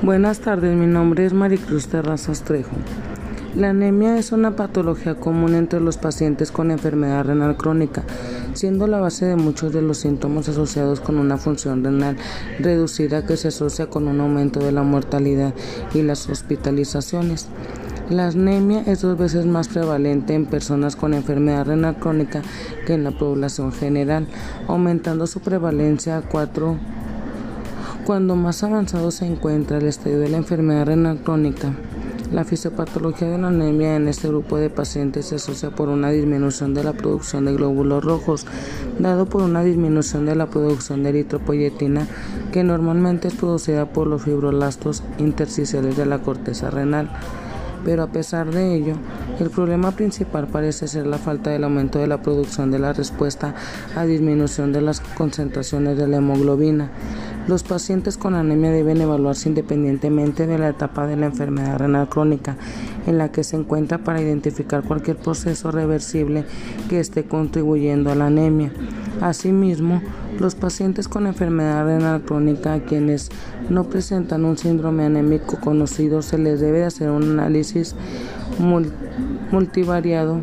Buenas tardes, mi nombre es Maricruz Terrazas Trejo. La anemia es una patología común entre los pacientes con enfermedad renal crónica, siendo la base de muchos de los síntomas asociados con una función renal reducida que se asocia con un aumento de la mortalidad y las hospitalizaciones. La anemia es dos veces más prevalente en personas con enfermedad renal crónica que en la población general, aumentando su prevalencia a cuatro cuando más avanzado se encuentra el estadio de la enfermedad renal crónica, la fisiopatología de la anemia en este grupo de pacientes se asocia por una disminución de la producción de glóbulos rojos, dado por una disminución de la producción de eritropoyetina que normalmente es producida por los fibroblastos intersticiales de la corteza renal. Pero a pesar de ello, el problema principal parece ser la falta del aumento de la producción de la respuesta a disminución de las concentraciones de la hemoglobina. Los pacientes con anemia deben evaluarse independientemente de la etapa de la enfermedad renal crónica en la que se encuentra para identificar cualquier proceso reversible que esté contribuyendo a la anemia. Asimismo, los pacientes con enfermedad renal crónica a quienes no presentan un síndrome anémico conocido se les debe hacer un análisis multivariado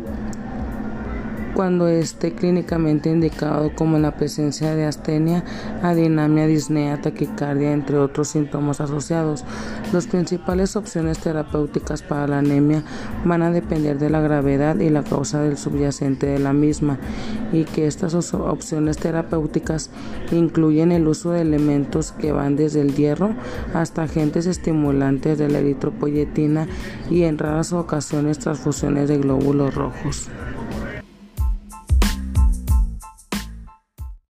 cuando esté clínicamente indicado como la presencia de astenia, adinamia, disnea, taquicardia, entre otros síntomas asociados. Las principales opciones terapéuticas para la anemia van a depender de la gravedad y la causa del subyacente de la misma y que estas opciones terapéuticas incluyen el uso de elementos que van desde el hierro hasta agentes estimulantes de la eritropoyetina y en raras ocasiones transfusiones de glóbulos rojos.